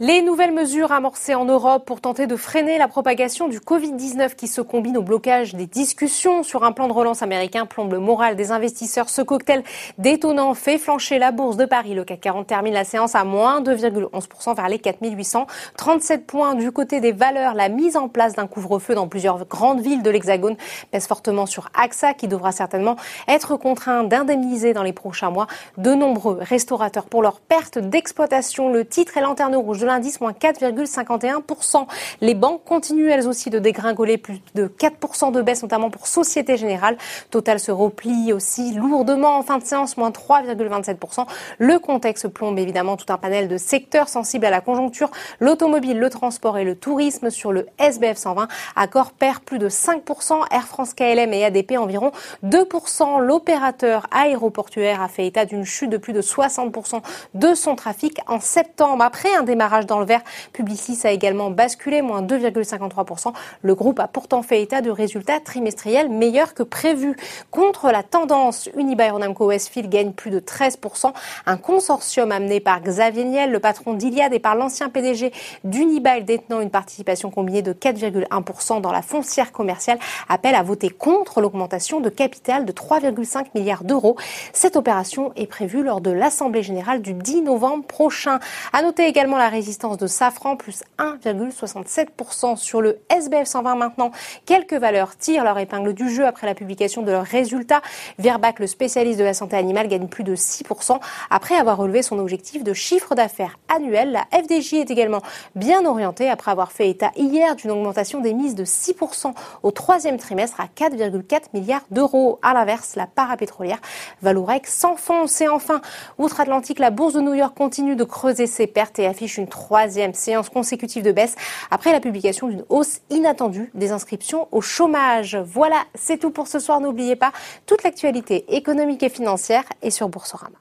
Les nouvelles mesures amorcées en Europe pour tenter de freiner la propagation du Covid-19 qui se combine au blocage des discussions sur un plan de relance américain plombe le moral des investisseurs. Ce cocktail détonnant fait flancher la bourse de Paris. Le CAC 40 termine la séance à moins 2,11% vers les 4837 points. Du côté des valeurs, la mise en place d'un couvre-feu dans plusieurs grandes villes de l'Hexagone pèse fortement sur AXA qui devra certainement être contraint d'indemniser dans les prochains mois de nombreux restaurateurs pour leur perte d'exploitation. Le titre est lanterne rouge de l'indice, moins 4,51%. Les banques continuent elles aussi de dégringoler plus de 4% de baisse, notamment pour Société Générale. Total se replie aussi lourdement en fin de séance, moins 3,27%. Le contexte plombe évidemment tout un panel de secteurs sensibles à la conjoncture, l'automobile, le transport et le tourisme. Sur le SBF 120, Accor perd plus de 5%, Air France KLM et ADP environ 2%. L'opérateur aéroportuaire a fait état d'une chute de plus de 60% de son trafic en septembre. Après un démarrage dans le vert. Publicis a également basculé, moins 2,53%. Le groupe a pourtant fait état de résultats trimestriels meilleurs que prévu. Contre la tendance, Unibail-Rodamco Westfield gagne plus de 13%. Un consortium amené par Xavier Niel, le patron d'Iliade, et par l'ancien PDG d'Unibail détenant une participation combinée de 4,1% dans la foncière commerciale, appelle à voter contre l'augmentation de capital de 3,5 milliards d'euros. Cette opération est prévue lors de l'Assemblée générale du 10 novembre prochain. À noter également la résistance de Safran, plus 1,67% sur le SBF 120 maintenant. Quelques valeurs tirent leur épingle du jeu après la publication de leurs résultats. Verbac, le spécialiste de la santé animale, gagne plus de 6% après avoir relevé son objectif de chiffre d'affaires annuel. La FDJ est également bien orientée après avoir fait état hier d'une augmentation des mises de 6% au troisième trimestre à 4,4 milliards d'euros. À l'inverse, la parapétrolière Valorex s'enfonce. Et enfin, outre-Atlantique, la bourse de New York continue de creuser ses pertes et affiche une troisième séance consécutive de baisse après la publication d'une hausse inattendue des inscriptions au chômage. Voilà, c'est tout pour ce soir. N'oubliez pas, toute l'actualité économique et financière est sur Boursorama.